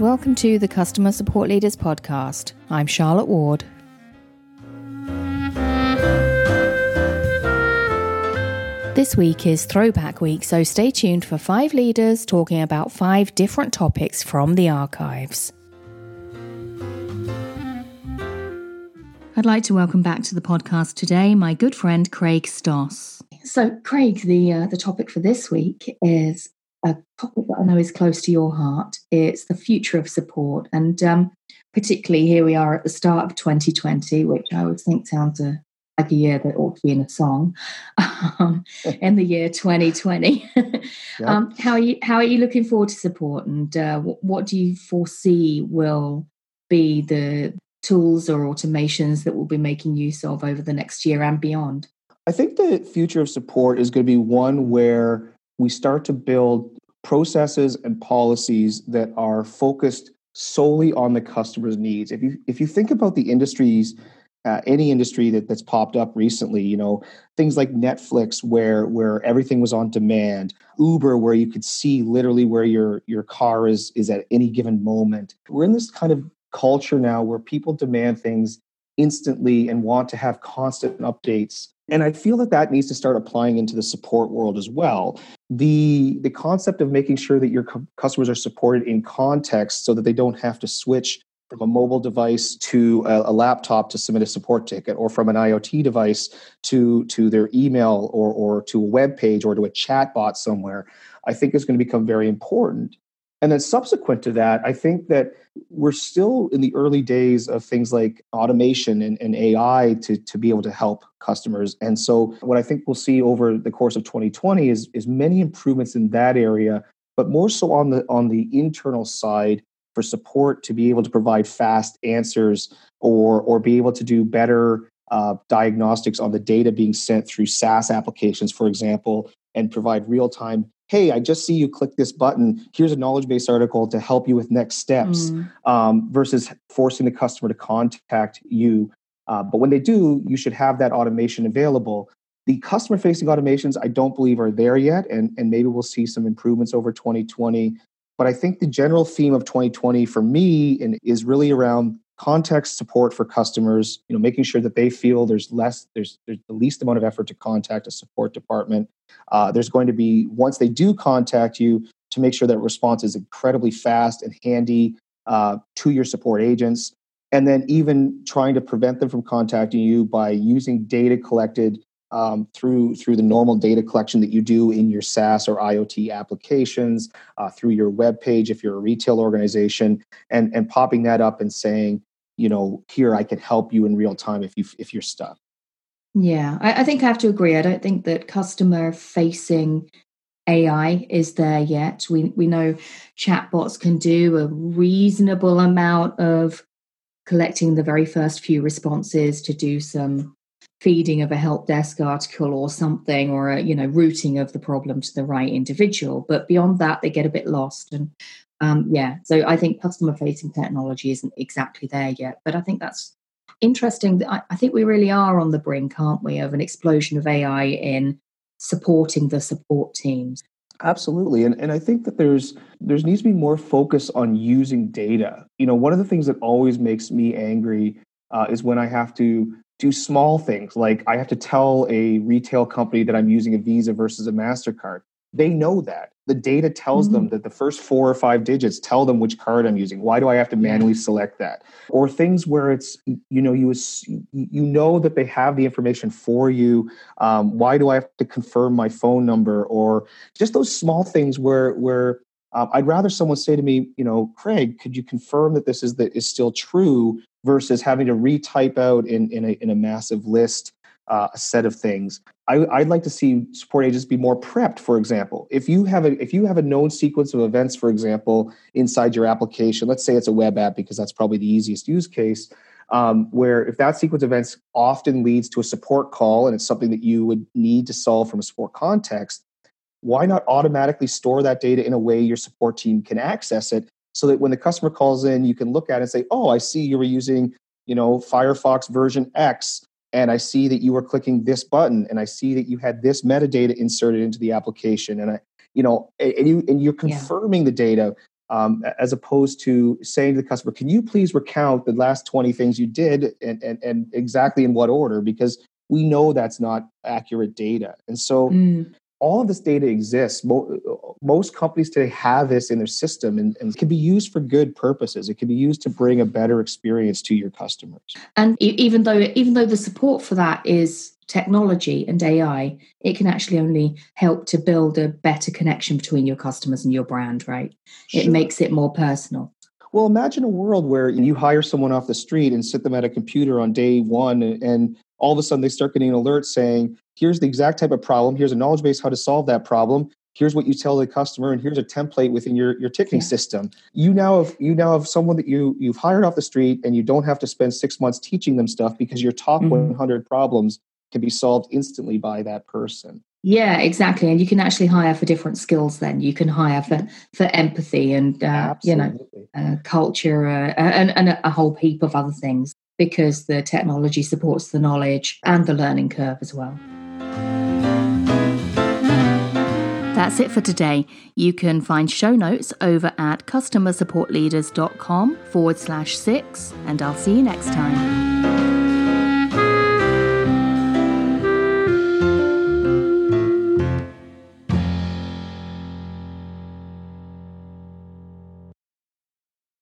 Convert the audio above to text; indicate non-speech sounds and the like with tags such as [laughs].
Welcome to the Customer Support Leaders Podcast. I'm Charlotte Ward. This week is Throwback Week, so stay tuned for five leaders talking about five different topics from the archives. I'd like to welcome back to the podcast today my good friend Craig Stoss. So, Craig, the uh, the topic for this week is a topic that I know is close to your heart. It's the future of support, and um, particularly here we are at the start of 2020, which I would think sounds a, like a year that ought to be in a song. [laughs] Um, [laughs] in the year 2020, [laughs] um, how are you? How are you looking forward to support, and uh, what, what do you foresee will be the tools or automations that we'll be making use of over the next year and beyond? I think the future of support is going to be one where we start to build processes and policies that are focused solely on the customer's needs. If you if you think about the industries, uh, any industry that, that's popped up recently, you know things like Netflix, where where everything was on demand, Uber, where you could see literally where your your car is is at any given moment. We're in this kind of culture now where people demand things instantly and want to have constant updates and i feel that that needs to start applying into the support world as well the the concept of making sure that your customers are supported in context so that they don't have to switch from a mobile device to a, a, laptop to submit a support ticket or from an iot device to to their email or or to a web page or to a chat bot somewhere i think is going to become very important and then subsequent to that, I think that we're still in the early days of things like automation and, and, AI to, to be able to help customers. And so what I think we'll see over the course of 2020 is, is many improvements in that area, but more so on the on the internal side for support to be able to provide fast answers or or be able to do better uh, diagnostics on the data being sent through SaaS applications, for example, and provide real time hey, I just see you click this button. Here's a knowledge base article to help you with next steps mm. um, versus forcing the customer to contact you. Uh, but when they do, you should have that automation available. The customer facing automations, I don't believe are there yet, and, and maybe we'll see some improvements over 2020. But I think the general theme of 2020 for me and is really around context support for customers you know making sure that they feel there's less there's there's the least amount of effort to contact a support department. Uh, there's going to be once they do contact you to make sure that response is incredibly fast and handy uh, to your support agents. And then even trying to prevent them from contacting you by using data collected um, through through the normal data collection that you do in your SaaS or IoT applications, uh, through your web page if you're a retail organization, and and popping that up and saying, you know here i can help you in real time if you if you're stuck. Yeah I, I think i have to agree. I don't think that customer facing ai is there yet. We we know chatbots can do a reasonable amount of collecting the very first few responses to do some feeding of a help desk article or something or a you know routing of the problem to the right individual. But beyond that they get a bit lost and um, yeah, so I think customer facing technology isn't exactly there yet, but I think that's interesting. I, I think we really are on the brink, aren't we, of an explosion of AI in supporting the support teams. Absolutely, and and I think that there's there's needs to be more focus on using data. You know, one of the things that always makes me angry uh, is when I have to do small things like I have to tell a retail company that I'm using a Visa versus a Mastercard. They know that the data tells mm-hmm. them that the first four or five digits tell them which card I'm using. Why do I have to manually select that? Or things where it's you know you you know that they have the information for you. Um, why do I have to confirm my phone number? Or just those small things where where um, I'd rather someone say to me, you know, Craig, could you confirm that this is that is still true versus having to retype out in in a, in a massive list uh, a set of things. I, would like to see support agents be more prepped. For example, if you have a if you have a known sequence of events, for example, inside your application, let's say it's a web app because that's probably the easiest use case. Um, where if that sequence of events often leads to a support call and it's something that you would need to solve from a support context, why not automatically store that data in a way your support team can access it so that when the customer calls in, you can look at it and say, "Oh, I see you were using, you know, Firefox version X." and I see that you were clicking this button and I see that you had this metadata inserted into the application and I you know and you and you're confirming yeah. the data um, as opposed to saying to the customer, "Can you please recount the last twenty things you did and and, and exactly in what order?" Because we know that's not accurate data, and so. Mm all of this data exists. Most companies today have this in their system and, and, can be used for good purposes. It can be used to bring a better experience to your customers. And even though even though the support for that is technology and AI, it can actually only help to build a better connection between your customers and your brand, right? Sure. It makes it more personal. Well, imagine a world where you hire someone off the street and sit them at a computer on day one, and all of a sudden they start getting an alert saying, here's the exact type of problem, here's a knowledge base how to solve that problem. Here's what you tell the customer, and here's a template within your, your ticketing yeah. system. You now have you now have someone that you you've hired off the street, and you don't have to spend six months teaching them stuff because your top mm-hmm. 100 problems can be solved instantly by that person. Yeah, exactly. And you can actually hire for different skills. Then you can hire for for empathy and uh, you know uh, culture uh, and, and a whole heap of other things because the technology supports the knowledge and the learning curve as well. That's it for today. You can find show notes over at customersupportleaders.com forward slash six, and I'll see you next time.